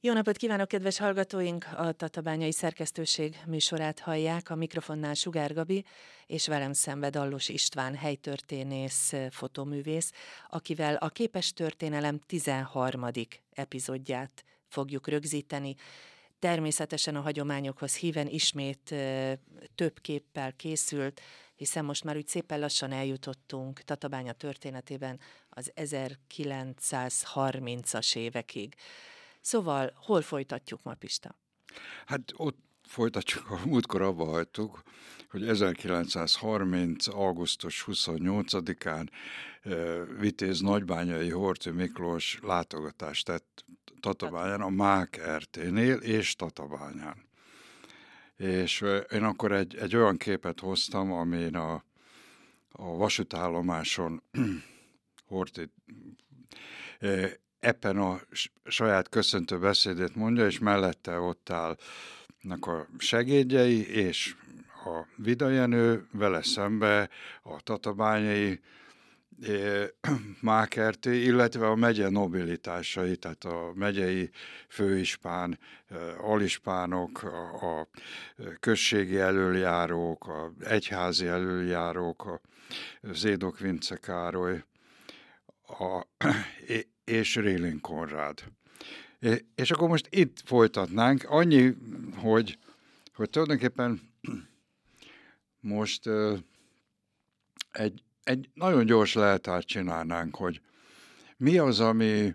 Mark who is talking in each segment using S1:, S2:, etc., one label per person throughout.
S1: Jó napot kívánok, kedves hallgatóink! A Tatabányai Szerkesztőség műsorát hallják, a mikrofonnál Sugár Gabi, és velem szembe Dallos István, helytörténész, fotoművész, akivel a Képes Történelem 13. epizódját fogjuk rögzíteni. Természetesen a hagyományokhoz híven ismét több képpel készült, hiszen most már úgy szépen lassan eljutottunk Tatabánya történetében az 1930-as évekig. Szóval hol folytatjuk ma, Pista?
S2: Hát ott folytatjuk, a múltkor abba hagytuk, hogy 1930. augusztus 28-án eh, Vitéz Nagybányai Horthy Miklós látogatást tett Tatabányán, a Mák RT-nél és Tatabányán. És eh, én akkor egy, egy olyan képet hoztam, amin a, a vasútállomáson Horthy eh, ebben a saját köszöntő beszédét mondja, és mellette ott állnak a segédjei, és a Vidajenő, vele szembe a tatabányai Mákerté, illetve a megye nobilitásai, tehát a megyei főispán, alispánok, a, a községi előjárók, a egyházi előjárók, a Zédok Vince Károly, a, és Rélin Konrád. És akkor most itt folytatnánk. Annyi, hogy, hogy tulajdonképpen most egy, egy nagyon gyors leltárt csinálnánk, hogy mi az, ami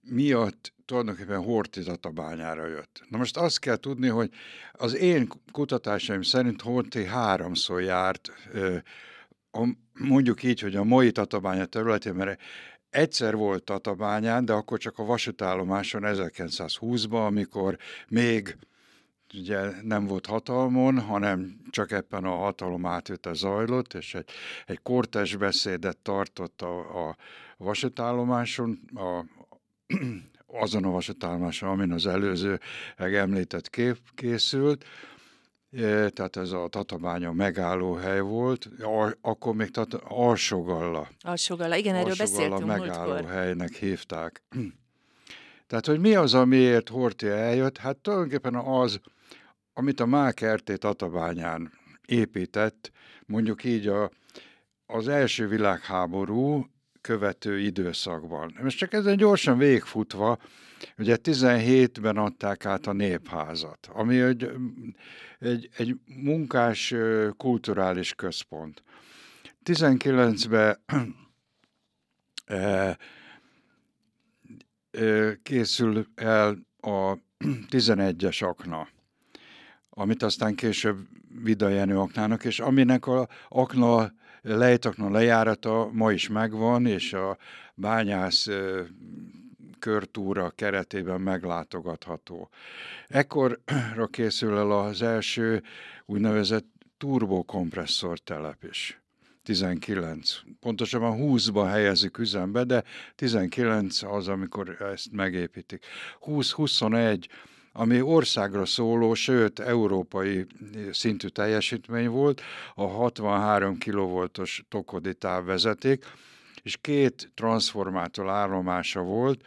S2: miatt tulajdonképpen Horti Tatabányára jött. Na most azt kell tudni, hogy az én kutatásaim szerint Horti háromszor járt a, mondjuk így, hogy a mai Tatabánya területén, mert egyszer volt Tatabányán, de akkor csak a vasútállomáson 1920-ban, amikor még ugye nem volt hatalmon, hanem csak ebben a hatalom átvétel zajlott, és egy, egy kortes beszédet tartott a, a vasútállomáson, a, azon a vasútállomáson, amin az előző említett kép készült, tehát ez a Tatabánya megállóhely volt, akkor még tata, Alsogalla.
S1: Alsogalla, igen, erről
S2: Alsogalla beszéltünk megállóhelynek hívták. Tehát, hogy mi az, amiért Horti eljött? Hát tulajdonképpen az, amit a Mákerté Tatabányán épített, mondjuk így a, az első világháború követő időszakban. Most csak ezen gyorsan végfutva, ugye 17-ben adták át a népházat, ami egy, egy, egy munkás kulturális központ. 19-ben e, e, készül el a 11-es akna, amit aztán később Vida Jenő aknának, és aminek a akna lejtakna lejárata ma is megvan, és a bányász körtúra keretében meglátogatható. Ekkorra készül el az első úgynevezett turbokompresszor telep is. 19. Pontosabban 20-ban helyezik üzembe, de 19 az, amikor ezt megépítik. 20-21 ami országra szóló, sőt, európai szintű teljesítmény volt, a 63 kV-os tokodi távvezeték, és két transformátor állomása volt,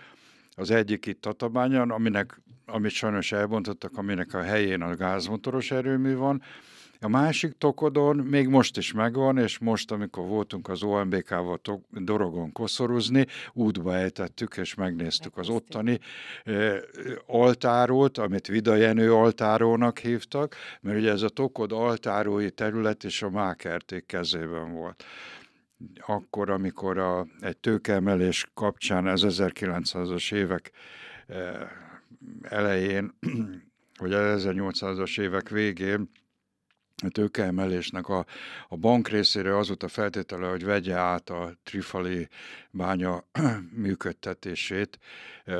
S2: az egyik itt Tatabányán, aminek, amit sajnos elbontottak, aminek a helyén a gázmotoros erőmű van, a másik Tokodon még most is megvan, és most, amikor voltunk az OMBK-val Dorogon koszorozni, útba ejtettük, és megnéztük az ottani e, altárót, amit Vida Jenő altárónak hívtak, mert ugye ez a Tokod altárói terület és a Mákerték kezében volt akkor, amikor a, egy tőkeemelés kapcsán az 1900-as évek elején, vagy az 1800-as évek végén a tőkeemelésnek a, a bank részére az volt a feltétele, hogy vegye át a Trifali bánya működtetését e,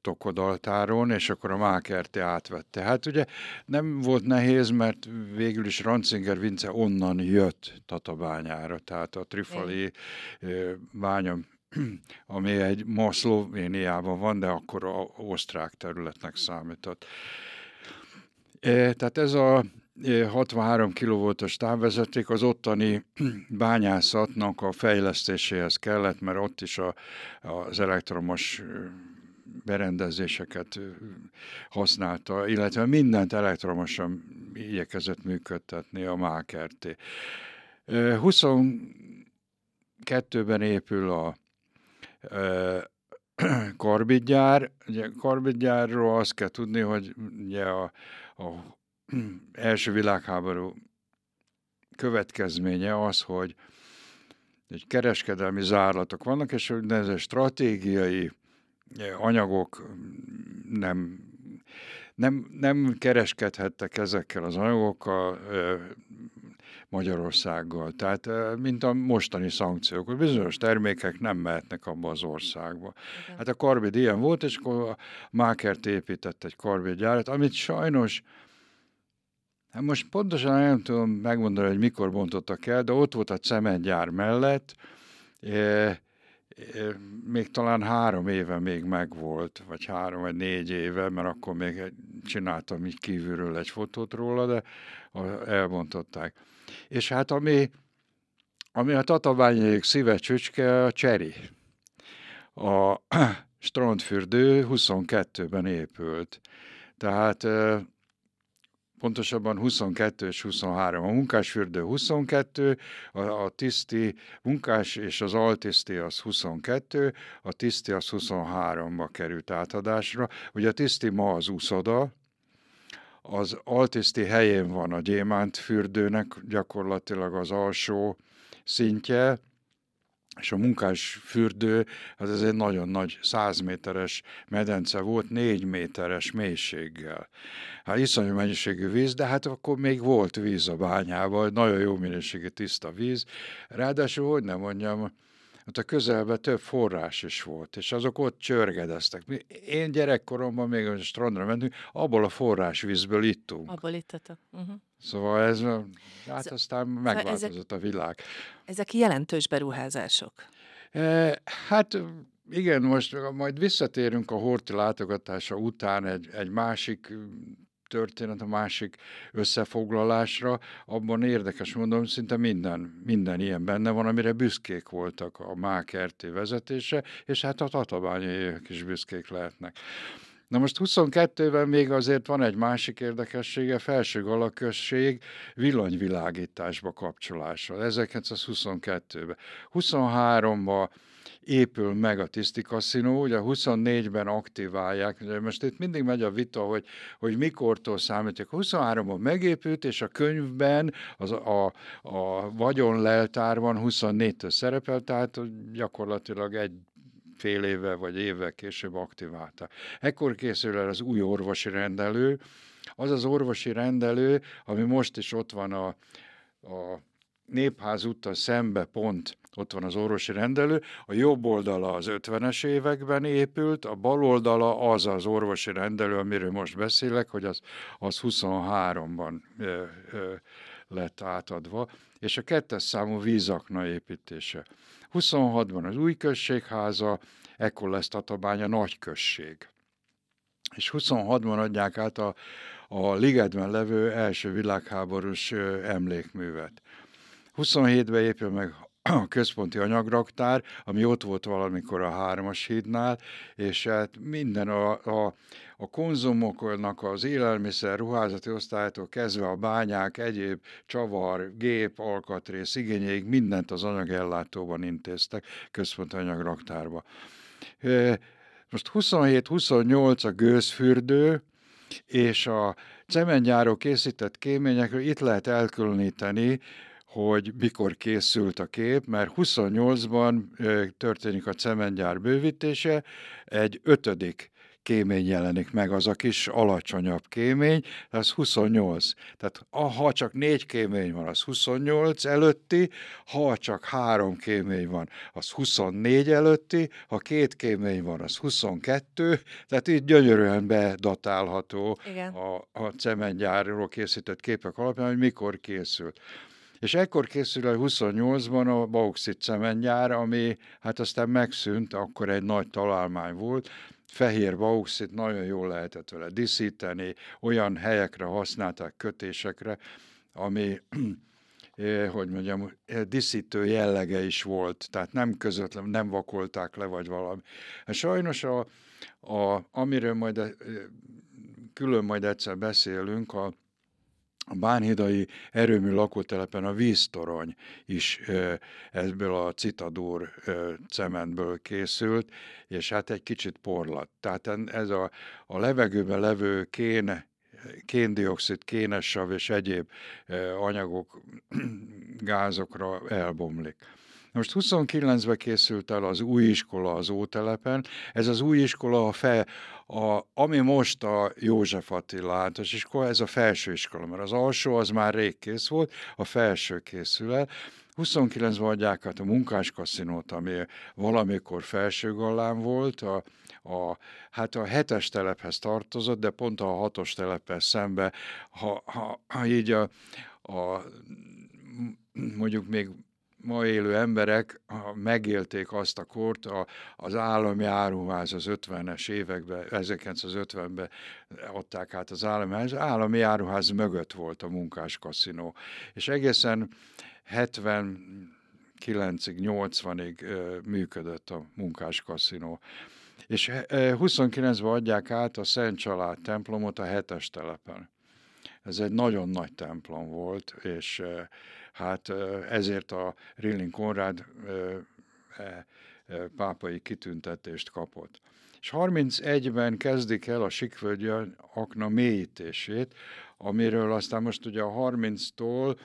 S2: Tokodaltáron, és akkor a Mákerti átvette. Hát ugye nem volt nehéz, mert végül is Rancinger Vince onnan jött Tatabányára, tehát a Trifali e, bánya ami egy ma Szlovéniában van, de akkor a osztrák területnek számított. E, tehát ez a 63 kV-os távvezeték az ottani bányászatnak a fejlesztéséhez kellett, mert ott is a, az elektromos berendezéseket használta, illetve mindent elektromosan igyekezett működtetni a Mákerté. 22-ben épül a karbidgyár. Ugye karbidgyárról azt kell tudni, hogy ugye a, a első világháború következménye az, hogy egy kereskedelmi zárlatok vannak, és ez stratégiai anyagok nem, nem, nem kereskedhettek ezekkel az anyagokkal Magyarországgal. Tehát, mint a mostani szankciók, hogy bizonyos termékek nem mehetnek abba az országba. Igen. Hát a karbid ilyen volt, és akkor a Mákert épített egy karbidgyárat, amit sajnos Hát most pontosan nem tudom megmondani, hogy mikor bontottak el, de ott volt a cementgyár mellett, e, e, még talán három éve még megvolt, vagy három vagy négy éve, mert akkor még csináltam így kívülről egy fotót róla, de elbontották. És hát ami, ami a tatabányék szíve csücske, a cseri. A strandfürdő 22-ben épült. Tehát pontosabban 22 és 23. A munkásfürdő 22, a, a tiszti munkás és az altiszti az 22, a tiszti az 23-ba került átadásra. Ugye a tiszti ma az úszoda, az altiszti helyén van a gyémánt fürdőnek gyakorlatilag az alsó szintje, és a munkás fürdő, az ez egy nagyon nagy, 100 méteres medence volt, 4 méteres mélységgel. Hát iszonyú mennyiségű víz, de hát akkor még volt víz a bányában, nagyon jó minőségű tiszta víz. Ráadásul, hogy nem mondjam, ott a közelben több forrás is volt, és azok ott csörgedeztek. Én gyerekkoromban még a strandra mentünk, abból a forrásvízből ittunk.
S1: Abból ittatok. Uh-huh.
S2: Szóval ez, hát ez, aztán szóval megváltozott ezek, a világ.
S1: Ezek jelentős beruházások.
S2: E, hát igen, most majd visszatérünk a Horti látogatása után egy, egy másik történet, a másik összefoglalásra, abban érdekes mondom, szinte minden, minden ilyen benne van, amire büszkék voltak a Mák vezetése, és hát a tatabányaiak is büszkék lehetnek. Na most 22-ben még azért van egy másik érdekessége, felső galaközség villanyvilágításba kapcsolása, 1922-ben. 23-ban épül meg a Tiszti Kaszinó, ugye 24-ben aktiválják, ugye most itt mindig megy a vita, hogy, hogy mikortól számítják. 23-ban megépült, és a könyvben az, a, a vagyonleltárban 24-től szerepel, tehát gyakorlatilag egy fél éve vagy évvel később aktiválta. Ekkor készül el az új orvosi rendelő, az az orvosi rendelő, ami most is ott van a, a Népház úttal szembe pont ott van az orvosi rendelő, a jobb oldala az 50-es években épült, a bal oldala az az orvosi rendelő, amiről most beszélek, hogy az, az 23-ban ö, ö, lett átadva, és a kettes számú vízakna építése. 26-ban az új községháza, ekkor lesz Tatabánya nagy község. És 26-ban adják át a, a Ligetben levő első világháborús emlékművet. 27-ben épül meg a központi anyagraktár, ami ott volt valamikor a Hármas hídnál, és hát minden a, a, a konzumoknak az élelmiszer, ruházati osztálytól kezdve a bányák, egyéb csavar, gép, alkatrész igényeig mindent az anyagellátóban intéztek központi anyagraktárba. Most 27-28 a gőzfürdő, és a cementgyárok készített kéményekről itt lehet elkülöníteni hogy mikor készült a kép, mert 28-ban történik a cementgyár bővítése, egy ötödik kémény jelenik meg, az a kis alacsonyabb kémény, az 28. Tehát ha csak négy kémény van, az 28 előtti, ha csak három kémény van, az 24 előtti, ha két kémény van, az 22, tehát így gyönyörűen bedatálható Igen. a, a cementgyárról készített képek alapján, hogy mikor készült. És ekkor készül el 28-ban a bauxit cementgyár, ami hát aztán megszűnt, akkor egy nagy találmány volt, fehér bauxit nagyon jól lehetett vele diszíteni, olyan helyekre használták kötésekre, ami eh, hogy mondjam, eh, diszítő jellege is volt, tehát nem közvetlen, nem vakolták le, vagy valami. Hát sajnos a, a, amiről majd külön majd egyszer beszélünk, a, a Bánhidai erőmű lakótelepen a víztorony is ebből a citadúr cementből készült, és hát egy kicsit porlat. Tehát ez a, a levegőben levő kén, kéndioxid, kénessav és egyéb anyagok, gázokra elbomlik. Most 29-ben készült el az új iskola az Ótelepen. Ez az új iskola, a fe, a, ami most a József Attila általános iskola, ez a felső iskola, mert az alsó az már rég kész volt, a felső készül el. 29-ben adják át a munkáskaszinót, ami valamikor felső gallán volt, a, a, hát a hetes telephez tartozott, de pont a hatos telephez szembe, ha, ha, ha így a, a mondjuk még ma élő emberek megélték azt a kort, a, az állami áruház az 50-es években, 1950-ben adták át az állami az állami áruház mögött volt a munkás kaszinó. És egészen 79-ig, 80-ig működött a munkás kaszinó. És 29-ben adják át a Szent Család templomot a hetes telepen. Ez egy nagyon nagy templom volt, és Hát ezért a Rilling Konrád e, pápai kitüntetést kapott. És 31-ben kezdik el a Sikvölgyi akna mélyítését, amiről aztán most ugye a 30-tól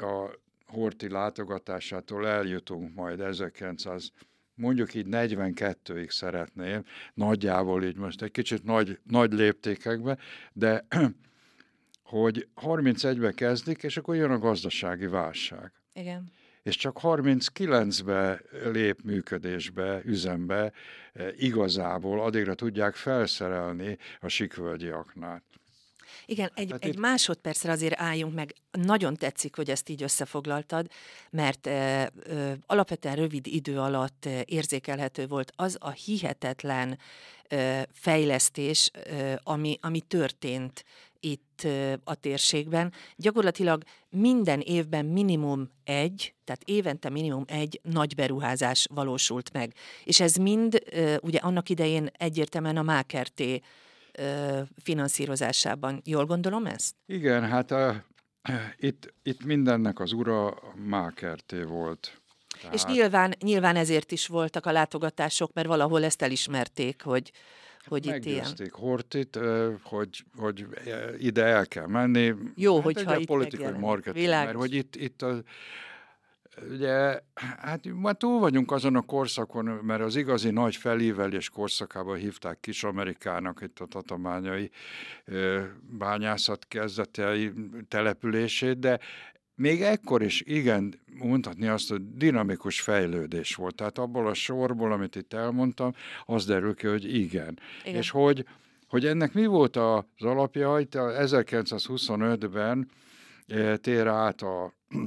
S2: a Horti látogatásától eljutunk majd 1900 mondjuk így 42-ig szeretném, nagyjából így most egy kicsit nagy, nagy léptékekbe, de hogy 31-be kezdik, és akkor jön a gazdasági válság.
S1: Igen.
S2: És csak 39-be lép működésbe, üzembe, e, igazából addigra tudják felszerelni a sikvölgyi aknát.
S1: Igen, egy, hát egy itt... másodpercre azért álljunk meg. Nagyon tetszik, hogy ezt így összefoglaltad, mert e, e, alapvetően rövid idő alatt érzékelhető volt az a hihetetlen e, fejlesztés, e, ami, ami történt itt a térségben. Gyakorlatilag minden évben minimum egy, tehát évente minimum egy nagy beruházás valósult meg. És ez mind ugye annak idején egyértelműen a Mákerté finanszírozásában. Jól gondolom ezt?
S2: Igen, hát a, itt, itt mindennek az ura Mákerté volt.
S1: Tehát... És nyilván, nyilván ezért is voltak a látogatások, mert valahol ezt elismerték, hogy, hogy itt ilyen.
S2: Hortit, hogy, hogy ide el kell menni.
S1: Jó, hát hogyha
S2: itt politikai marketing, Világos. mert hogy itt, itt a, ugye, hát már túl vagyunk azon a korszakon, mert az igazi nagy felívelés korszakában hívták Kis Amerikának itt a tatamányai bányászat kezdetei települését, de még ekkor is igen, mondhatni azt, hogy dinamikus fejlődés volt. Tehát abból a sorból, amit itt elmondtam, az derül ki, hogy igen. igen. És hogy, hogy ennek mi volt az alapja, hogy 1925-ben eh, tér át a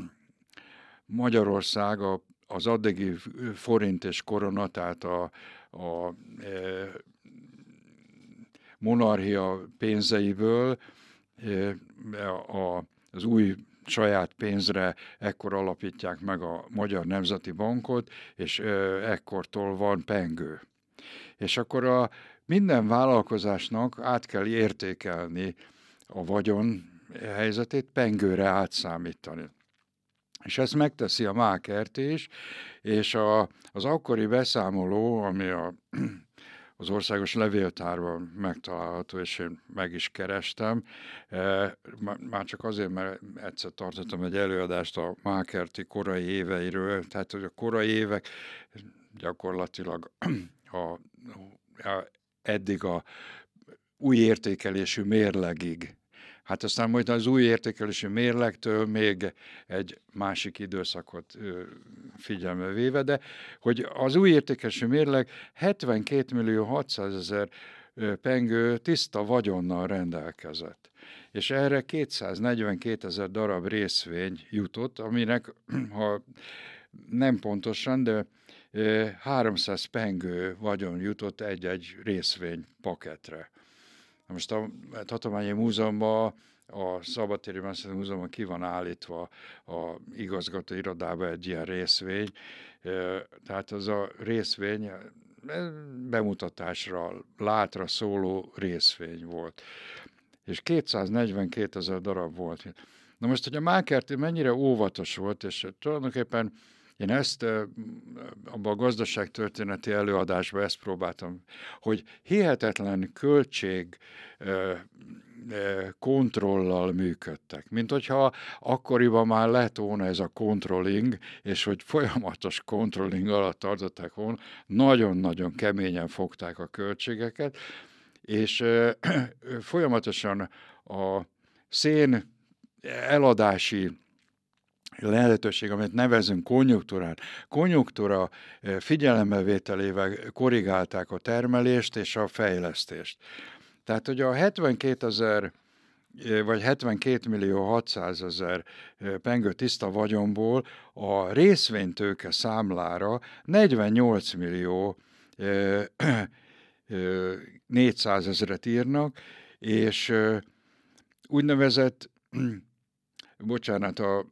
S2: Magyarország a, az addigi forint és korona, tehát a, a e, monarchia pénzeiből e, a, az új saját pénzre ekkor alapítják meg a Magyar Nemzeti Bankot, és ekkortól van pengő. És akkor a minden vállalkozásnak át kell értékelni a vagyon helyzetét, pengőre átszámítani. És ezt megteszi a Mákert is, és a, az akkori beszámoló, ami a az országos levéltárban megtalálható, és én meg is kerestem. E, már csak azért, mert egyszer tartottam egy előadást a Mákerti korai éveiről, tehát hogy a korai évek gyakorlatilag a, a, eddig a új értékelésű mérlegig Hát aztán majd az új értékelési mérlektől még egy másik időszakot figyelme véve, de hogy az új értékelési mérleg 72 millió 600 ezer pengő tiszta vagyonnal rendelkezett. És erre 242 ezer darab részvény jutott, aminek, ha nem pontosan, de 300 pengő vagyon jutott egy-egy részvény paketre. Most a Tatományi Múzeumban a Szabadtéri Művészeti Múzeumban ki van állítva a igazgató irodába egy ilyen részvény, tehát az a részvény bemutatásra, látra szóló részvény volt. És 242 ezer darab volt. Na most, hogy a Mákerti mennyire óvatos volt, és tulajdonképpen én ezt abban a gazdaságtörténeti előadásban ezt próbáltam, hogy hihetetlen költség kontrollal működtek. Mint hogyha akkoriban már lett volna ez a controlling, és hogy folyamatos controlling alatt tartották volna, nagyon-nagyon keményen fogták a költségeket, és folyamatosan a szén eladási lehetőség, amit nevezünk konjunktúrán, konjunktúra figyelembevételével korrigálták a termelést és a fejlesztést. Tehát, hogy a 72 ezer vagy 72 millió 600 ezer pengő tiszta vagyomból a részvénytőke számlára 48 millió 400 ezeret írnak, és úgynevezett, bocsánat, a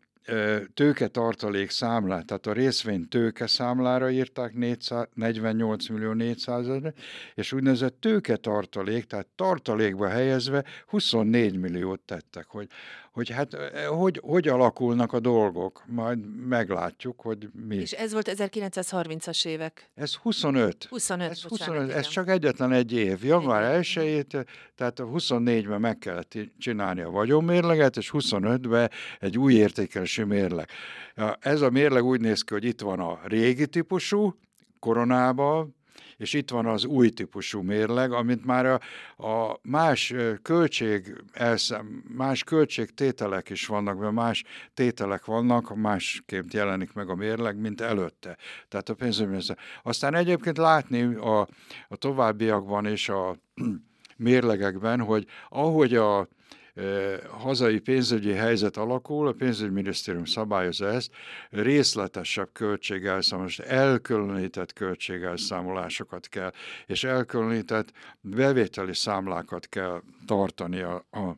S2: tőke tartalék számlát, tehát a részvény tőke számlára írták 400, 48 millió 400 ezer, és úgynevezett tőke tartalék, tehát tartalékba helyezve 24 milliót tettek, hogy, hogy hát hogy, hogy alakulnak a dolgok, majd meglátjuk, hogy mi.
S1: És ez volt 1930-as évek?
S2: Ez 25.
S1: 25,
S2: ez, bocsánat, 25, ez csak egyetlen egy év. Január 1-ét, tehát 24-ben meg kellett csinálni a vagyonmérleget, és 25-ben egy új értékelési mérleg. Ez a mérleg úgy néz ki, hogy itt van a régi típusú, koronában, és itt van az új típusú mérleg, amit már a, a más költség elszem, más költségtételek is vannak, mert más tételek vannak, másként jelenik meg a mérleg, mint előtte. Tehát a pénzügyminiszter. Aztán egyébként látni a, a továbbiakban és a mérlegekben, hogy ahogy a hazai pénzügyi helyzet alakul, a pénzügyminisztérium szabályozza ezt, részletesebb költségelszámolást, elkülönített költségelszámolásokat kell, és elkülönített bevételi számlákat kell tartani a, a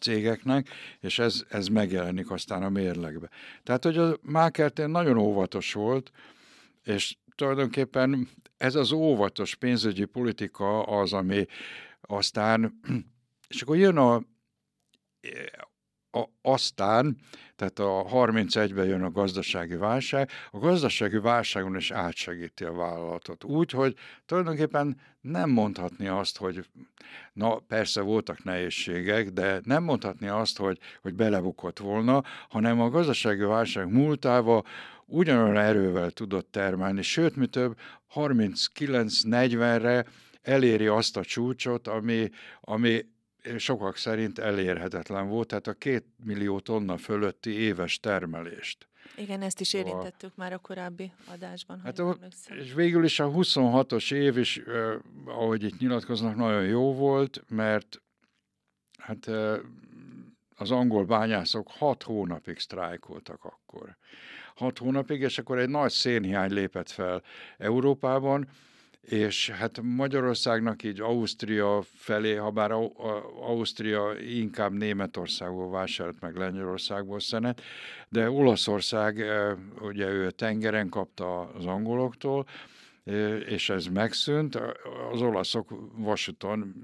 S2: cégeknek, és ez, ez megjelenik aztán a mérlegbe. Tehát, hogy a Mákertén nagyon óvatos volt, és tulajdonképpen ez az óvatos pénzügyi politika az, ami aztán és akkor jön a, a aztán, tehát a 31-ben jön a gazdasági válság, a gazdasági válságon is átsegíti a vállalatot. Úgy, hogy tulajdonképpen nem mondhatni azt, hogy na persze voltak nehézségek, de nem mondhatni azt, hogy, hogy belebukott volna, hanem a gazdasági válság múltával ugyanolyan erővel tudott termelni, sőt, mi több, 39-40-re eléri azt a csúcsot, ami, ami sokak szerint elérhetetlen volt, tehát a két millió tonna fölötti éves termelést.
S1: Igen, ezt is érintettük a, már a korábbi adásban.
S2: Hát a, és végül is a 26-os év is, eh, ahogy itt nyilatkoznak, nagyon jó volt, mert hát eh, az angol bányászok hat hónapig sztrájkoltak akkor. Hat hónapig, és akkor egy nagy szénhiány lépett fel Európában, és hát Magyarországnak így Ausztria felé, ha bár Ausztria inkább Németországból vásárolt meg Lengyelországból szenet, de Olaszország, ugye ő tengeren kapta az angoloktól, és ez megszűnt, az olaszok vasúton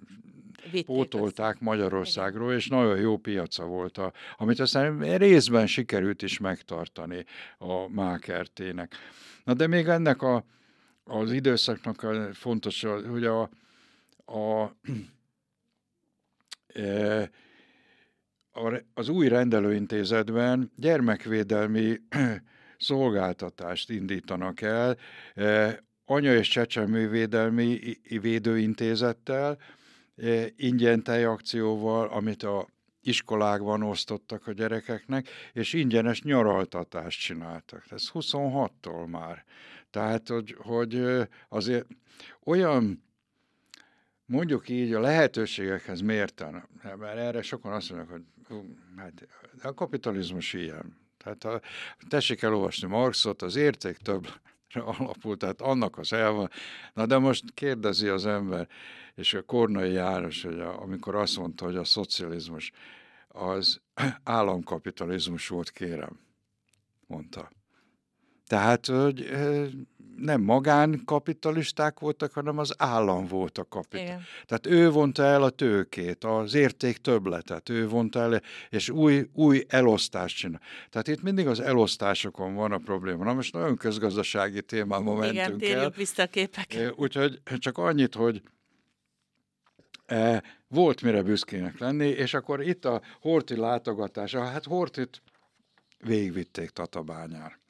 S2: Vitték pótolták azt. Magyarországról, és nagyon jó piaca volt, a, amit aztán részben sikerült is megtartani a mákertének. Na de még ennek a az időszaknak fontos, hogy a, a, e, az új rendelőintézetben gyermekvédelmi szolgáltatást indítanak el, e, anya- és csecsemővédelmi védőintézettel, e, ingyen tejakcióval, amit a iskolákban osztottak a gyerekeknek, és ingyenes nyaraltatást csináltak. Ez 26-tól már. Tehát, hogy, hogy azért olyan, mondjuk így a lehetőségekhez mérten, mert erre sokan azt mondják, hogy hát a kapitalizmus ilyen. Tehát a, tessék elolvasni Marxot, az érték több alapul, tehát annak az elva. Na de most kérdezi az ember, és a Kornai János, hogy a, amikor azt mondta, hogy a szocializmus az államkapitalizmus volt, kérem, mondta. Tehát, hogy nem magánkapitalisták voltak, hanem az állam volt a kapital. Tehát ő vonta el a tőkét, az érték többletet, ő vonta el, és új, új elosztást csinál. Tehát itt mindig az elosztásokon van a probléma. Na most nagyon közgazdasági témába mentünk
S1: Igen, el. vissza a képek.
S2: Úgyhogy csak annyit, hogy volt mire büszkének lenni, és akkor itt a Horti látogatása, hát Hortit végigvitték Tatabányára.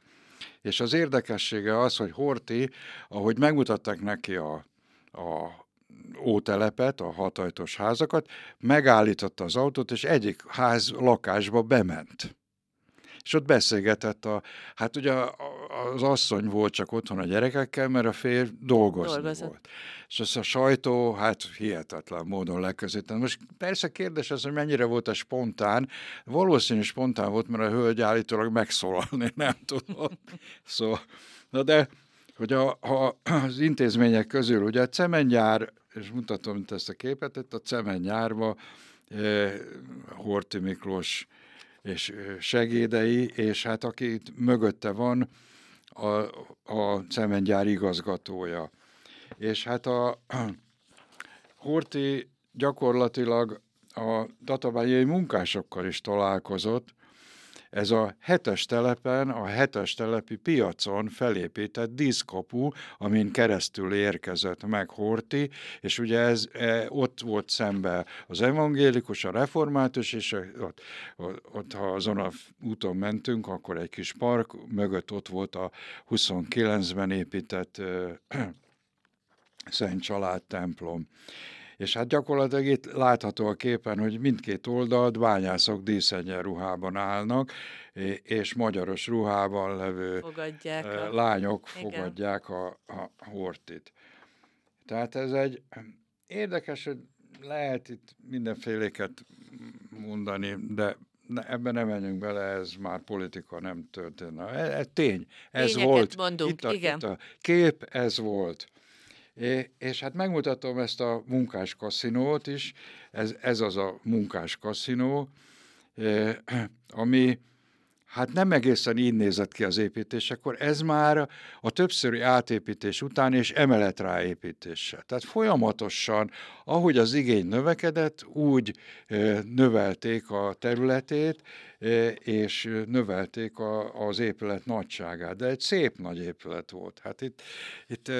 S2: És az érdekessége az, hogy Horti, ahogy megmutatták neki a, a ótelepet, a hatajtos házakat, megállította az autót, és egyik ház lakásba bement és ott beszélgetett a, hát ugye az asszony volt csak otthon a gyerekekkel, mert a férj dolgozni Dolgozott. volt. És az a sajtó, hát hihetetlen módon leközített. Most persze kérdés az, hogy mennyire volt a spontán. Valószínű spontán volt, mert a hölgy állítólag megszólalni nem tudott. Szóval, na de, hogy a, a, az intézmények közül, ugye a cemengyár, és mutatom itt ezt a képet, itt a cemengyárba eh, Horti Miklós és segédei, és hát aki itt mögötte van, a, a cementgyár igazgatója. És hát a Horti gyakorlatilag a databányai munkásokkal is találkozott, ez a hetes telepen, a hetes telepi piacon felépített díszkapu, amin keresztül érkezett meg Horti, és ugye ez e, ott volt szembe az evangélikus, a református, és ott, ott, ha azon a úton mentünk, akkor egy kis park, mögött ott volt a 29-ben épített Szent Család templom. És hát gyakorlatilag itt látható a képen, hogy mindkét oldalt bányászok díszenyen ruhában állnak, és magyaros ruhában levő fogadják a... lányok Igen. fogadják a, a hortit. Tehát ez egy érdekes, hogy lehet itt mindenféléket mondani, de ebben nem menjünk bele, ez már politika nem történt. Ez, ez tény, ez Tényeket volt.
S1: Mondunk,
S2: itt, a,
S1: igen.
S2: itt a kép, ez volt. És hát megmutatom ezt a munkás kaszinót is, ez, ez az a munkás kaszinó, ami hát nem egészen így nézett ki az építésekor, ez már a többszöri átépítés után és emelet ráépítése. Tehát folyamatosan, ahogy az igény növekedett, úgy növelték a területét, és növelték a, az épület nagyságát. De egy szép nagy épület volt. Hát itt, itt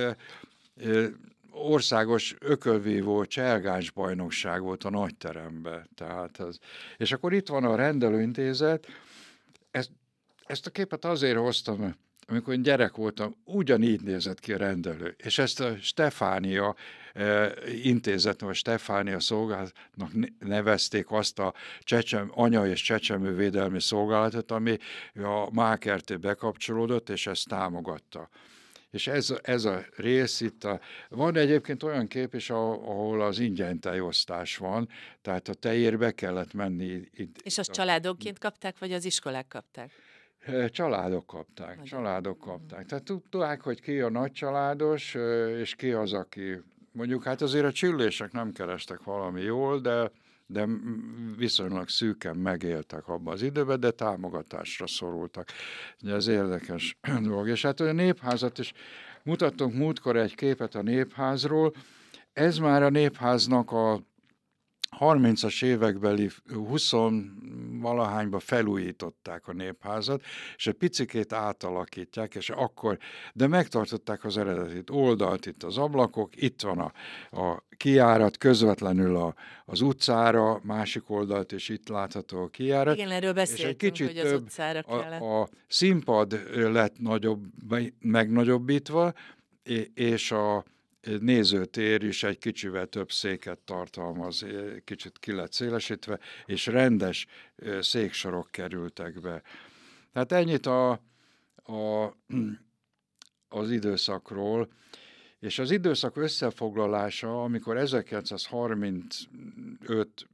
S2: országos ökölvívó cselgáns bajnokság volt a nagyteremben. Tehát ez. És akkor itt van a rendelőintézet, ezt, ezt a képet azért hoztam, amikor én gyerek voltam, ugyanígy nézett ki a rendelő. És ezt a Stefánia e, intézet, vagy Stefánia szolgálatnak nevezték azt a csecsem, anya és csecsemő védelmi szolgálatot, ami a Mákerté bekapcsolódott, és ezt támogatta. És ez, ez a rész itt, a, van egyébként olyan kép is, ahol az ingyen tejosztás van, tehát a tejérbe kellett menni. Itt,
S1: és azt családokként kapták, vagy az iskolák kapták?
S2: Családok kapták, Nagyon. családok kapták. Tehát tudták, hogy ki a nagycsaládos, és ki az, aki mondjuk hát azért a csillések nem kerestek valami jól, de de viszonylag szűken megéltek abban az időben, de támogatásra szorultak. Ugye ez érdekes dolog. És hát a népházat is mutattunk múltkor egy képet a népházról, ez már a népháznak a 30-as évekbeli 20 valahányba felújították a népházat, és egy picikét átalakítják, és akkor, de megtartották az eredetit oldalt, itt az ablakok, itt van a, a kiárat közvetlenül a, az utcára, másik oldalt, és itt látható a kiárat.
S1: Igen, erről beszéltünk, és egy kicsit hogy az utcára kellett.
S2: A, a színpad lett nagyobb, megnagyobbítva, és a nézőtér is egy kicsivel több széket tartalmaz, kicsit ki lett szélesítve, és rendes széksorok kerültek be. Tehát ennyit a, a, az időszakról, és az időszak összefoglalása, amikor 1935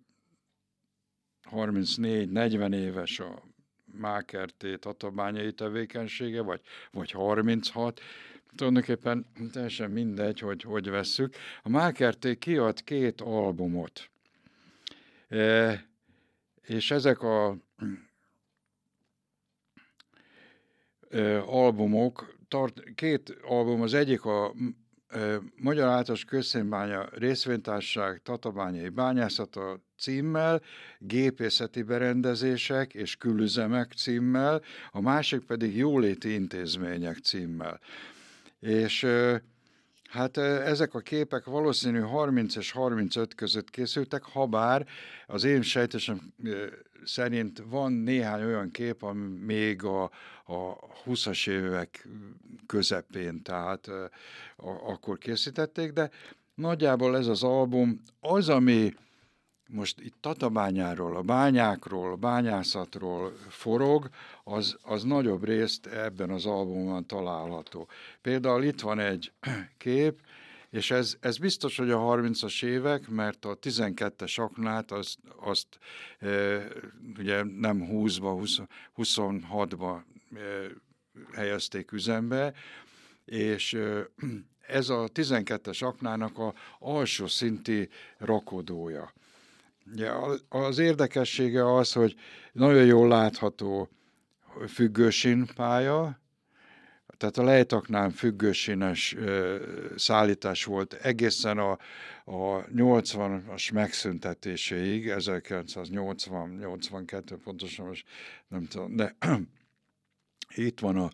S2: 34, 40 éves a Mákerté tatabányai tevékenysége, vagy, vagy 36, tulajdonképpen teljesen mindegy, hogy hogy vesszük. A Mákerté kiad két albumot, e, és ezek a albumok, tart, két album, az egyik a Magyar Általános Közszínbánya Részvénytársaság Tatabányai Bányászata címmel, Gépészeti Berendezések és Külüzemek címmel, a másik pedig Jóléti Intézmények címmel. És Hát ezek a képek valószínű 30 és 35 között készültek, ha bár az én sejtésem szerint van néhány olyan kép, ami még a, a 20-as évek közepén, tehát a, akkor készítették, de nagyjából ez az album az, ami most itt Tatabányáról, a bányákról, a bányászatról forog, az, az nagyobb részt ebben az albumban található. Például itt van egy kép, és ez, ez biztos, hogy a 30-as évek, mert a 12-es aknát azt, azt e, ugye nem 20-ba, 26-ba e, helyezték üzembe, és e, ez a 12-es aknának a alsó szinti rakodója. Ja, az érdekessége az, hogy nagyon jól látható függősín pálya, tehát a lejtaknál függősínes szállítás volt egészen a, a 80-as megszüntetéséig, 1980-82 pontosan most nem tudom, de itt van a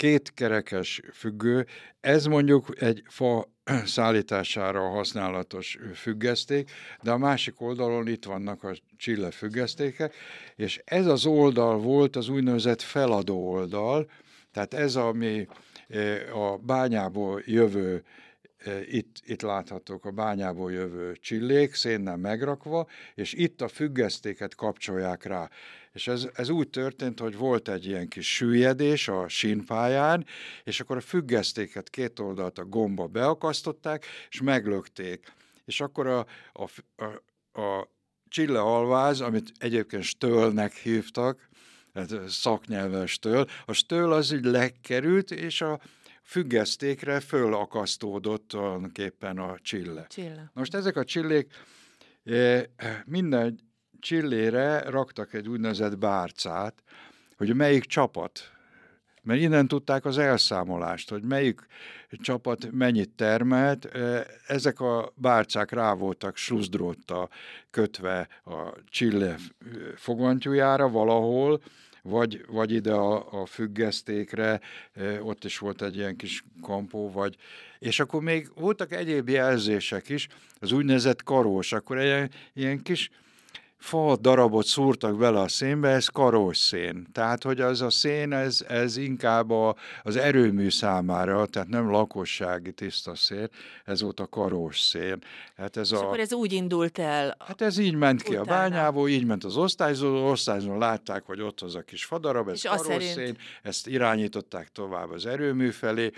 S2: két kerekes függő, ez mondjuk egy fa szállítására használatos függeszték, de a másik oldalon itt vannak a csille függesztékek, és ez az oldal volt az úgynevezett feladó oldal, tehát ez, ami a bányából jövő itt, itt láthatók a bányából jövő csillék, szénnel megrakva, és itt a függesztéket kapcsolják rá. És ez, ez úgy történt, hogy volt egy ilyen kis süllyedés a sínpályán, és akkor a függesztéket két oldalt a gomba beakasztották, és meglökték. És akkor a, a, a, a csille alváz, amit egyébként stölnek hívtak, szaknyelven stöl, a stöl az úgy lekerült, és a függesztékre fölakasztódott tulajdonképpen a csille.
S1: csille.
S2: Most ezek a csillék eh, minden csillére raktak egy úgynevezett bárcát, hogy melyik csapat, mert innen tudták az elszámolást, hogy melyik csapat mennyit termelt. Ezek a bárcák rá voltak sluzdrótta kötve a csille fogantyújára valahol, vagy, vagy ide a, a függesztékre, ott is volt egy ilyen kis kampó, vagy, és akkor még voltak egyéb jelzések is, az úgynevezett karós, akkor egy ilyen kis fa darabot szúrtak bele a szénbe, ez karos szén. Tehát, hogy az a szén, ez, ez inkább a, az erőmű számára, tehát nem lakossági tiszta szén, ez volt a karos szén.
S1: Hát ez És a, akkor ez úgy indult el?
S2: Hát ez így ment ki utána. a bányából, így ment az osztályzó, osztályzón látták, hogy ott az a kis fadarab, ez karos szerint... ezt irányították tovább az erőmű felé,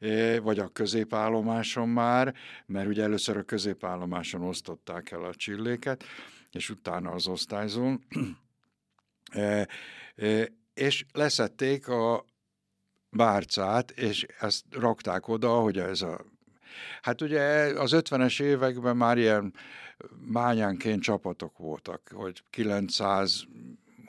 S2: e, vagy a középállomáson már, mert ugye először a középállomáson osztották el a csilléket, és utána az osztályzón, e, e, és leszették a bárcát, és ezt rakták oda, hogy ez a... Hát ugye az 50-es években már ilyen bányánként csapatok voltak, hogy 900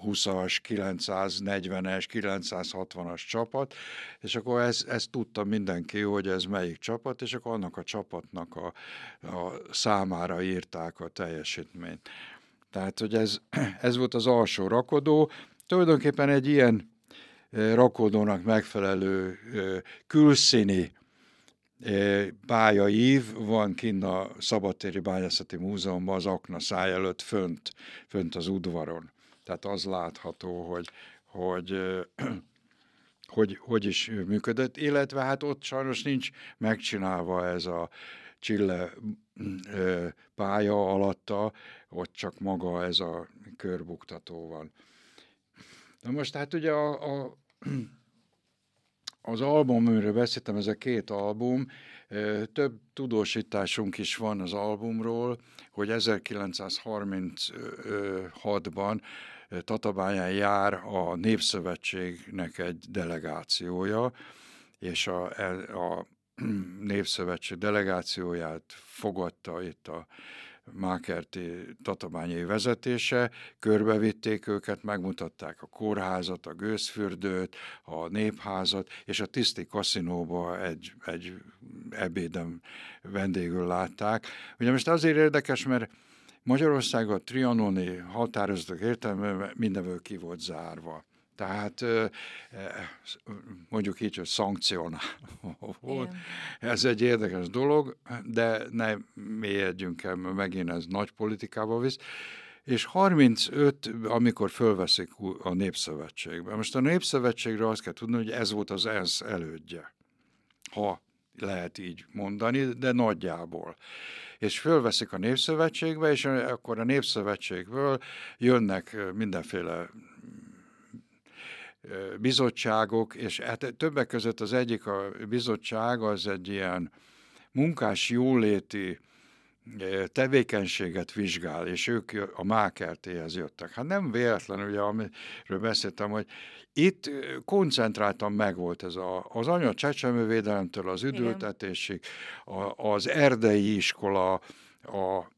S2: 20-as, 940-es, 960-as csapat, és akkor ez, ez tudta mindenki, hogy ez melyik csapat, és akkor annak a csapatnak a, a számára írták a teljesítményt. Tehát, hogy ez, ez volt az alsó rakodó. Tulajdonképpen egy ilyen rakodónak megfelelő külszíni pályaív van kinn a Szabadtéri Bányászati Múzeumban az akna száj előtt fönt, fönt az udvaron. Tehát az látható, hogy, hogy hogy, hogy is működött, illetve hát ott sajnos nincs megcsinálva ez a Csille pálya alatta, ott csak maga ez a körbuktató van. Na most hát ugye a, a, az album, amiről beszéltem, ez a két album, több tudósításunk is van az albumról, hogy 1936-ban Tatabányán jár a Népszövetségnek egy delegációja, és a, a Népszövetség delegációját fogadta itt a Mákerti tatabányai vezetése, körbevitték őket, megmutatták a kórházat, a gőzfürdőt, a népházat, és a tiszti kaszinóba egy, egy ebédem vendégül látták. Ugye most azért érdekes, mert Magyarország a trianoni határozatok értelmében mindenből ki volt zárva. Tehát mondjuk így, hogy szankcionál volt. Ez egy érdekes dolog, de ne mélyedjünk el, megint ez nagy politikába visz. És 35, amikor fölveszik a Népszövetségbe. Most a Népszövetségre azt kell tudni, hogy ez volt az ENSZ elődje. Ha lehet így mondani, de nagyjából. És fölveszik a Népszövetségbe, és akkor a Népszövetségből jönnek mindenféle bizottságok, és hát többek között az egyik a bizottság az egy ilyen munkás jóléti tevékenységet vizsgál, és ők a Mákertéhez jöttek. Hát nem véletlen, ugye, amiről beszéltem, hogy itt koncentráltan megvolt ez a, az anya csecsemővédelemtől az üdültetésig, a, az erdei iskola, a,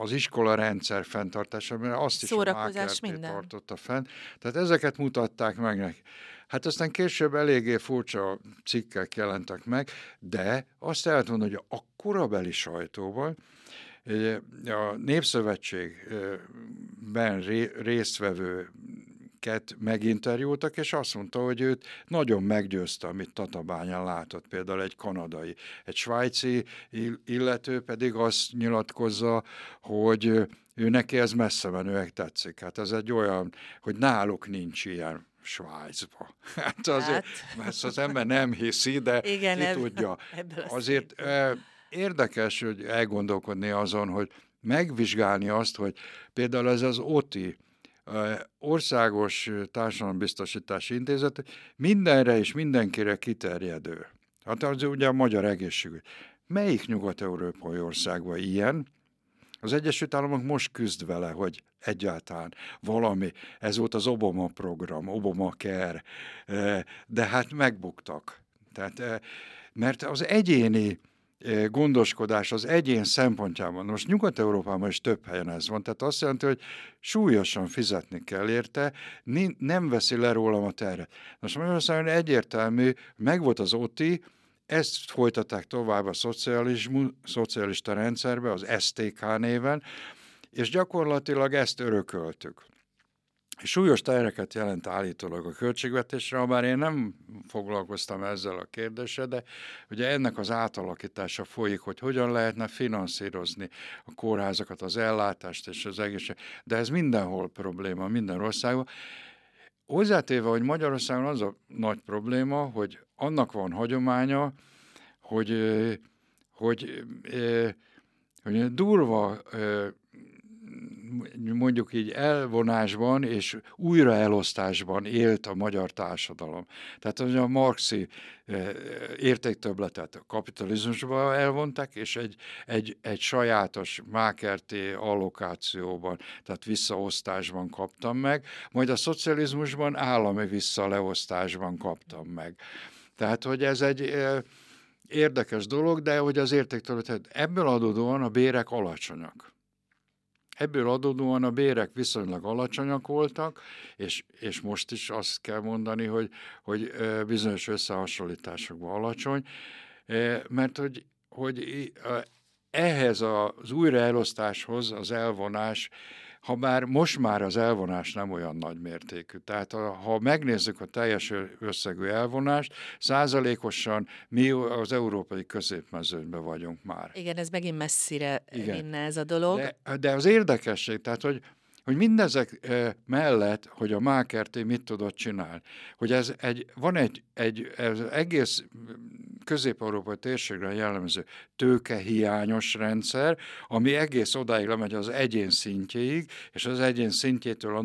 S2: az iskola rendszer fenntartása, mert azt is a minden. tartotta fenn. Tehát ezeket mutatták meg neki. Hát aztán később eléggé furcsa cikkek jelentek meg, de azt el tudom, hogy a korabeli sajtóban a Népszövetségben résztvevő ket meginterjúltak, és azt mondta, hogy őt nagyon meggyőzte, amit Tatabányán látott, például egy kanadai. Egy svájci illető pedig azt nyilatkozza, hogy ő neki ez messze menőek tetszik. Hát ez egy olyan, hogy náluk nincs ilyen Svájcba. Hát azért, hát. ezt az ember nem hiszi, de Igen, ki ebb, tudja. Azért eh, érdekes, hogy elgondolkodni azon, hogy megvizsgálni azt, hogy például ez az OTI, országos társadalombiztosítási intézet mindenre és mindenkire kiterjedő. Hát az ugye a magyar egészségügy. Melyik nyugat-európai országban ilyen? Az Egyesült Államok most küzd vele, hogy egyáltalán valami, ez volt az Obama program, Obama Care, de hát megbuktak. Tehát, mert az egyéni gondoskodás az egyén szempontjában. Most Nyugat-Európában is több helyen ez van, tehát azt jelenti, hogy súlyosan fizetni kell érte, nem veszi le rólam a terhet. Most Magyarországon egyértelmű, megvolt az OTI, ezt folytatták tovább a szocialista rendszerbe, az STK néven, és gyakorlatilag ezt örököltük súlyos tereket jelent állítólag a költségvetésre, bár én nem foglalkoztam ezzel a kérdéssel, de ugye ennek az átalakítása folyik, hogy hogyan lehetne finanszírozni a kórházakat, az ellátást és az egészség. De ez mindenhol probléma, minden országban. Hozzátéve, hogy Magyarországon az a nagy probléma, hogy annak van hagyománya, hogy, hogy, hogy durva mondjuk így elvonásban és újraelosztásban élt a magyar társadalom. Tehát az a marxi eh, értéktöbletet a kapitalizmusba elvonták, és egy, egy, egy sajátos mákerté allokációban, tehát visszaosztásban kaptam meg, majd a szocializmusban állami visszaleosztásban kaptam meg. Tehát, hogy ez egy eh, érdekes dolog, de hogy az értéktöbletet ebből adódóan a bérek alacsonyak. Ebből adódóan a bérek viszonylag alacsonyak voltak, és, és most is azt kell mondani, hogy, hogy bizonyos összehasonlításokban alacsony, mert hogy, hogy ehhez az újraelosztáshoz az elvonás ha bár most már az elvonás nem olyan nagy mértékű. Tehát ha megnézzük a teljes összegű elvonást, százalékosan mi az európai középmezőnyben vagyunk már.
S1: Igen, ez megint messzire Igen. vinne ez a dolog.
S2: De, de az érdekesség, tehát hogy hogy mindezek mellett, hogy a Mákerté mit tudott csinálni, hogy ez egy, van egy, egy ez egész közép-európai térségre jellemző tőkehiányos rendszer, ami egész odáig lemegy az egyén szintjéig, és az egyén szintjétől a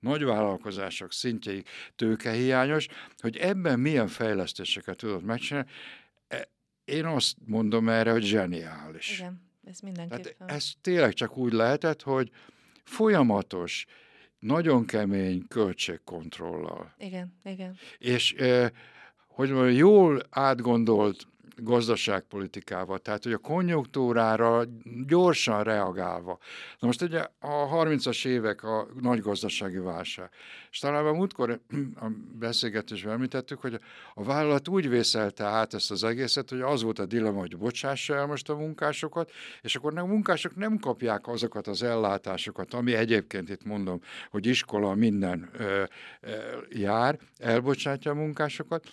S2: nagy vállalkozások szintjéig tőkehiányos, hogy ebben milyen fejlesztéseket tudott megcsinálni, e, én azt mondom erre, hogy zseniális.
S1: Igen, ez mindenképpen.
S2: Tehát ez tényleg csak úgy lehetett, hogy folyamatos, nagyon kemény költségkontrollal.
S1: Igen, igen.
S2: És hogy mondjam, jól átgondolt gazdaságpolitikával, tehát hogy a konjunktúrára gyorsan reagálva. Na most ugye a 30-as évek a nagy gazdasági válság, és talán a múltkor a beszélgetésben említettük, hogy a vállalat úgy vészelte át ezt az egészet, hogy az volt a dilemma, hogy bocsássa el most a munkásokat, és akkor a munkások nem kapják azokat az ellátásokat, ami egyébként itt mondom, hogy iskola minden ö, ö, jár, elbocsátja a munkásokat,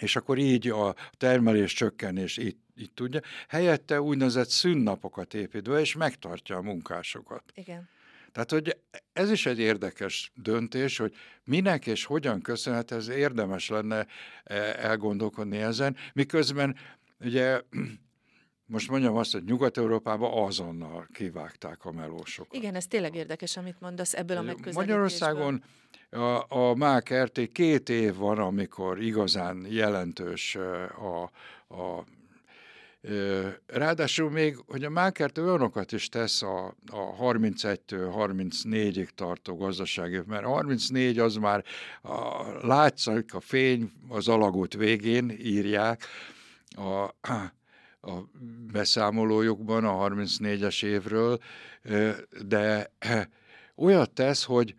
S2: és akkor így a termelés csökkenés itt, itt tudja, helyette úgynevezett szünnapokat építve, és megtartja a munkásokat.
S1: Igen.
S2: Tehát, hogy ez is egy érdekes döntés, hogy minek és hogyan köszönhet, ez érdemes lenne e, elgondolkodni ezen, miközben ugye most mondjam azt, hogy Nyugat-Európában azonnal kivágták a melósokat.
S1: Igen, ez tényleg érdekes, amit mondasz ebből a megközelítésből.
S2: Magyarországon a, a Mák RT két év van, amikor igazán jelentős a, a Ráadásul még, hogy a Mákert olyanokat is tesz a, a 31-től 34-ig tartó gazdasági, mert 34 az már a, látszik a fény az alagút végén írják a, a beszámolójukban a 34-es évről, de olyat tesz, hogy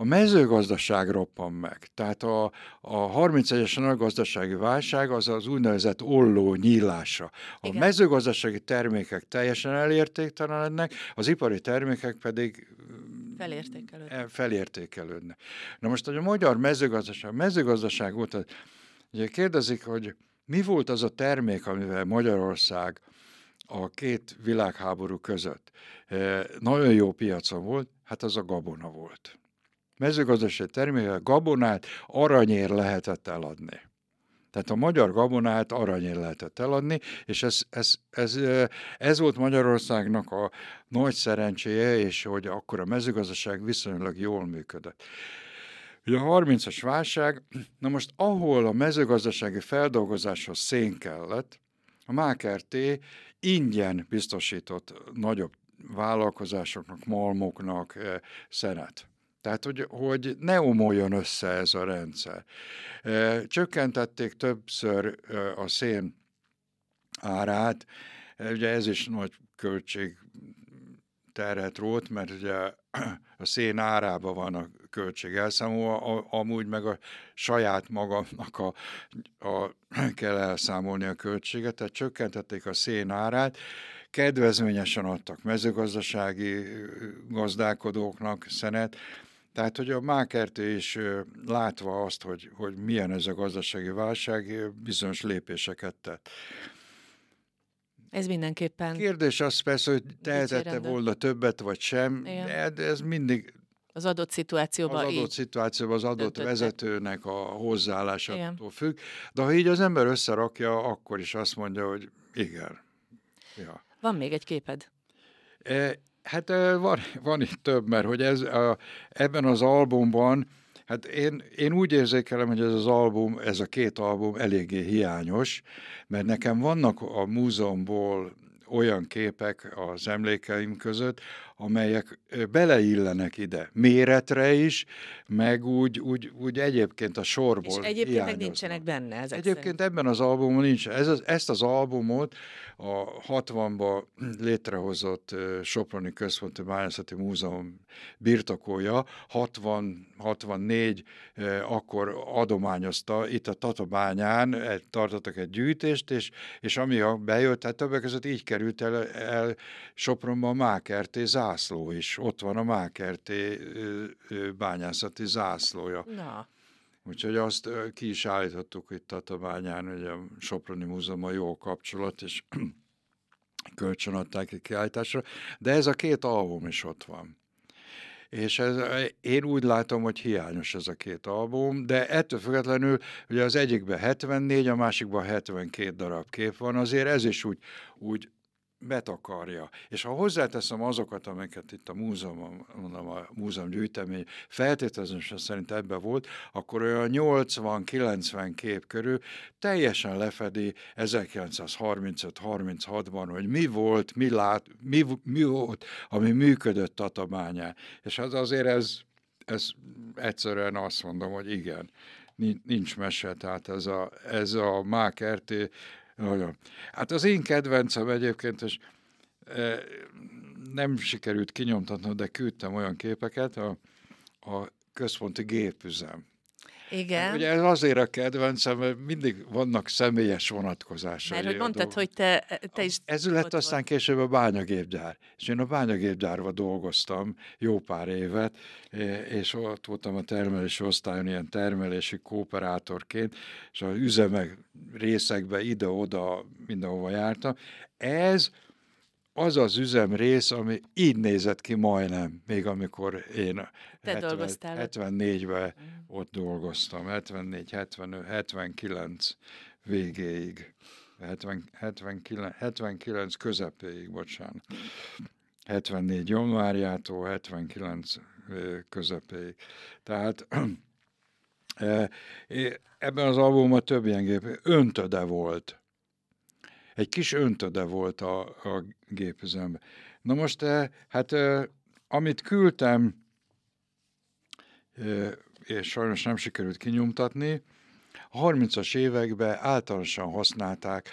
S2: a mezőgazdaság roppan meg. Tehát a, a 31-es nagy gazdasági válság az az úgynevezett olló nyílása. A Igen. mezőgazdasági termékek teljesen elértéktelenednek, az ipari termékek pedig
S1: felértékelődnek.
S2: felértékelődnek. Na most, hogy a magyar mezőgazdaság, mezőgazdaság volt, ugye kérdezik, hogy mi volt az a termék, amivel Magyarország a két világháború között eh, nagyon jó piacon volt, hát az a gabona volt mezőgazdasági termékek gabonát aranyér lehetett eladni. Tehát a magyar gabonát aranyér lehetett eladni, és ez, ez, ez, ez volt Magyarországnak a nagy szerencséje, és hogy akkor a mezőgazdaság viszonylag jól működött. Ugye a 30-as válság, na most ahol a mezőgazdasági feldolgozáshoz szén kellett, a MÁKRT ingyen biztosított nagyobb vállalkozásoknak, malmoknak szenet. Tehát, hogy, hogy ne omoljon össze ez a rendszer. Csökkentették többször a szén árát, ugye ez is nagy költség terhet rót, mert ugye a szén árában van a költség elszámolva, amúgy meg a saját magamnak a, a, kell elszámolni a költséget, tehát csökkentették a szén árát, kedvezményesen adtak mezőgazdasági gazdálkodóknak szenet, tehát, hogy a Mákertő is látva azt, hogy, hogy milyen ez a gazdasági válság, bizonyos lépéseket tett.
S1: Ez mindenképpen.
S2: Kérdés az persze, hogy tehetette volna többet, vagy sem, Igen. ez mindig
S1: az adott szituációban
S2: Az adott szituációban az adott döntöttek. vezetőnek a hozzáállásától függ, de ha így az ember összerakja, akkor is azt mondja, hogy igen. Ja.
S1: Van még egy képed?
S2: E, Hát van, van itt több, mert hogy ez, a, ebben az albumban, hát én, én úgy érzékelem, hogy ez az album, ez a két album eléggé hiányos, mert nekem vannak a múzeumból olyan képek az emlékeim között, amelyek beleillenek ide, méretre is, meg úgy, úgy, úgy egyébként a sorból
S1: És egyébként meg nincsenek benne ezek
S2: Egyébként szerint. ebben az albumon nincs. Ez az, ezt az albumot a 60-ban létrehozott Soproni Központi Bányászati Múzeum birtokolja, 60-64 akkor adományozta itt a Tatabányán, tartottak egy gyűjtést, és, és ami bejött, tehát többek között így került el, el Sopronban a Mákerté zászló is. Ott van a Mákerté bányászati zászlója.
S1: Na.
S2: Úgyhogy azt ki is állítottuk itt Tatabányán, hogy a Soproni Múzeum a jó kapcsolat, és kölcsön adták ki kiállításra, de ez a két album is ott van. És ez, én úgy látom, hogy hiányos ez a két album, de ettől függetlenül, ugye az egyikben 74, a másikban 72 darab kép van, azért ez is úgy, úgy betakarja. És ha hozzáteszem azokat, amiket itt a múzeum, mondom, a múzeum gyűjtemény feltételezésen szerint ebbe volt, akkor olyan 80-90 kép körül teljesen lefedi 1935-36-ban, hogy mi volt, mi, lát, mi, mi volt, ami működött Tatabányán. És az azért ez, ez egyszerűen azt mondom, hogy igen, nincs mese, tehát ez a, ez a Mák RT Nagyon. Hát az én kedvencem egyébként, és e, nem sikerült kinyomtatnom, de küldtem olyan képeket, a, a központi gépüzem.
S1: Igen.
S2: Ugye ez azért a kedvencem, mert mindig vannak személyes vonatkozásai.
S1: Mert hogy mondtad, hogy te, te is...
S2: Ez lett aztán volt. később a bányagépgyár. És én a bányagépgyárban dolgoztam jó pár évet, és ott voltam a termelési osztályon ilyen termelési kooperátorként, és az üzemek részekbe ide-oda mindenhova jártam. Ez az az üzem rész, ami így nézett ki majdnem, még amikor én 74-ben mm. ott dolgoztam, 74, 75, 79 végéig, 70, 79, 79 közepéig, bocsánat. 74 januárjától 79 közepéig. Tehát ebben az albumban több ilyen gép, öntöde volt egy kis öntöde volt a, a gépüzemben. Na most, eh, hát eh, amit küldtem, eh, és sajnos nem sikerült kinyomtatni, a 30-as években általánosan használták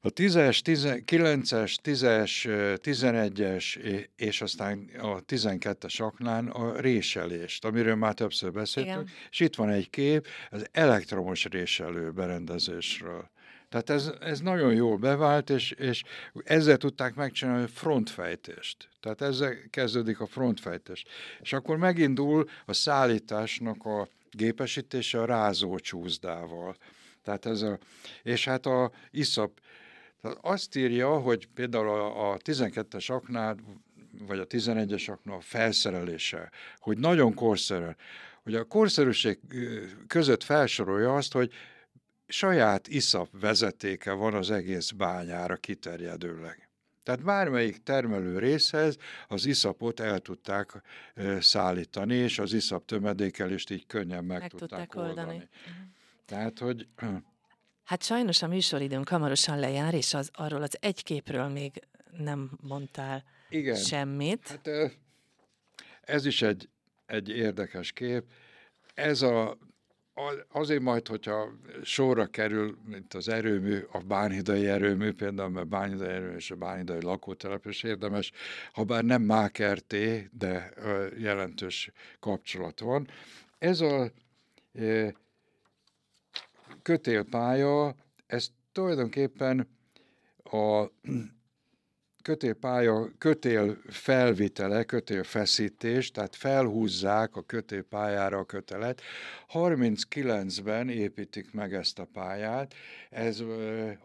S2: a 10-es, 9-es, 10-es, 11-es és aztán a 12-es aknán a réselést, amiről már többször beszéltünk, Igen. és itt van egy kép az elektromos réselő berendezésről. Tehát ez, ez nagyon jól bevált, és, és ezzel tudták megcsinálni a frontfejtést. Tehát ezzel kezdődik a frontfejtés. És akkor megindul a szállításnak a gépesítése a rázócsúszdával. Tehát ez a, és hát a iszap, tehát azt írja, hogy például a, a 12-es aknál, vagy a 11-es aknál felszerelése, hogy nagyon korszerű, hogy a korszerűség között felsorolja azt, hogy saját iszap vezetéke van az egész bányára kiterjedőleg. Tehát bármelyik termelő részhez az iszapot el tudták szállítani, és az iszap tömedékelést így könnyen meg, meg tudták, tudták oldani. oldani. Mhm. Tehát, hogy...
S1: Hát sajnos a műsoridőnk hamarosan lejár, és az, arról az egy képről még nem mondtál Igen. semmit. Hát,
S2: ez is egy, egy érdekes kép. Ez a azért majd, hogyha sorra kerül, mint az erőmű, a bánhidai erőmű például, mert bánhidai erőmű és a bánhidai lakótelepes érdemes, ha bár nem mákerté, de jelentős kapcsolat van. Ez a kötélpálya, ez tulajdonképpen a kötélpálya kötél felvitele, kötélfeszítés, tehát felhúzzák a kötélpályára a kötelet. 39-ben építik meg ezt a pályát, ez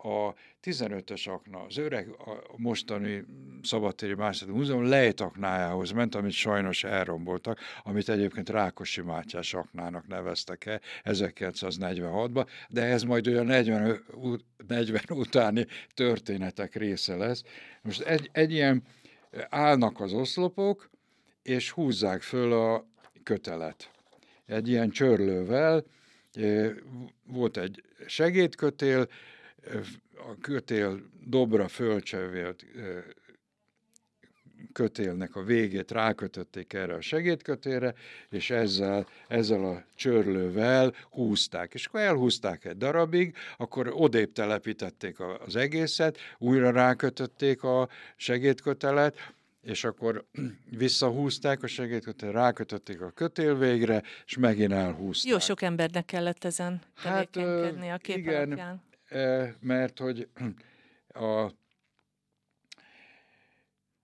S2: a 15-ös akna, az öreg a mostani szabadtéri második múzeum lejtaknájához ment, amit sajnos elromboltak, amit egyébként Rákosi Mátyás aknának neveztek el 1946-ban, de ez majd olyan 40, 40 utáni történetek része lesz. Most egy, egy ilyen állnak az oszlopok, és húzzák föl a kötelet. Egy ilyen csörlővel, volt egy segédkötél, a kötél dobra fölcsevélt kötélnek a végét rákötötték erre a segédkötélre, és ezzel, ezzel a csörlővel húzták. És akkor elhúzták egy darabig, akkor odébb telepítették az egészet, újra rákötötték a segédkötelet, és akkor visszahúzták a segédkötőt, rákötötték a kötél végre, és megint elhúzták.
S1: Jó sok embernek kellett ezen hát, tevékenykedni a kép igen, alapján
S2: mert hogy a,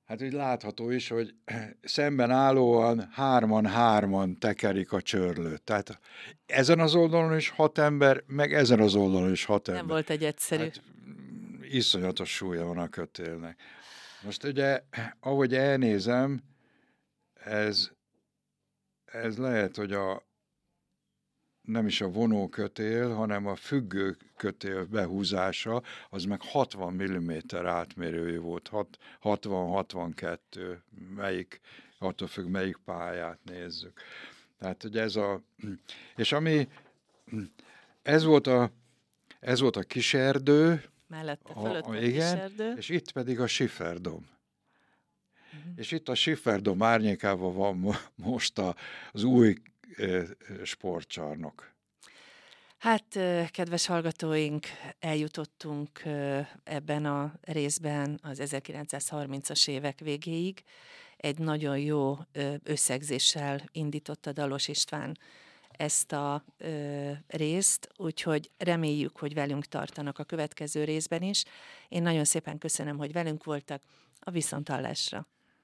S2: hát úgy látható is, hogy szemben állóan hárman-hárman tekerik a csörlőt. Tehát ezen az oldalon is hat ember, meg ezen az oldalon is hat ember.
S1: Nem volt egy egyszerű. Hát,
S2: iszonyatos súlya van a kötélnek. Most ugye, ahogy elnézem, ez, ez lehet, hogy a, nem is a vonókötél, hanem a függő kötél behúzása, az meg 60 mm átmérőjű volt, 60-62, melyik, attól függ, melyik pályát nézzük. Tehát, hogy ez a, és ami, ez volt a, ez volt a kiserdő,
S1: mellette fölött a, a,
S2: igen, kiserdő. és itt pedig a siferdom. Uh-huh. És itt a Sifferdom árnyékában van most a, az új sportcsarnok.
S1: Hát kedves hallgatóink, eljutottunk ebben a részben az 1930-as évek végéig. Egy nagyon jó összegzéssel indította Dalos István ezt a részt, úgyhogy reméljük, hogy velünk tartanak a következő részben is. Én nagyon szépen köszönöm, hogy velünk voltak. A viszonthallásra!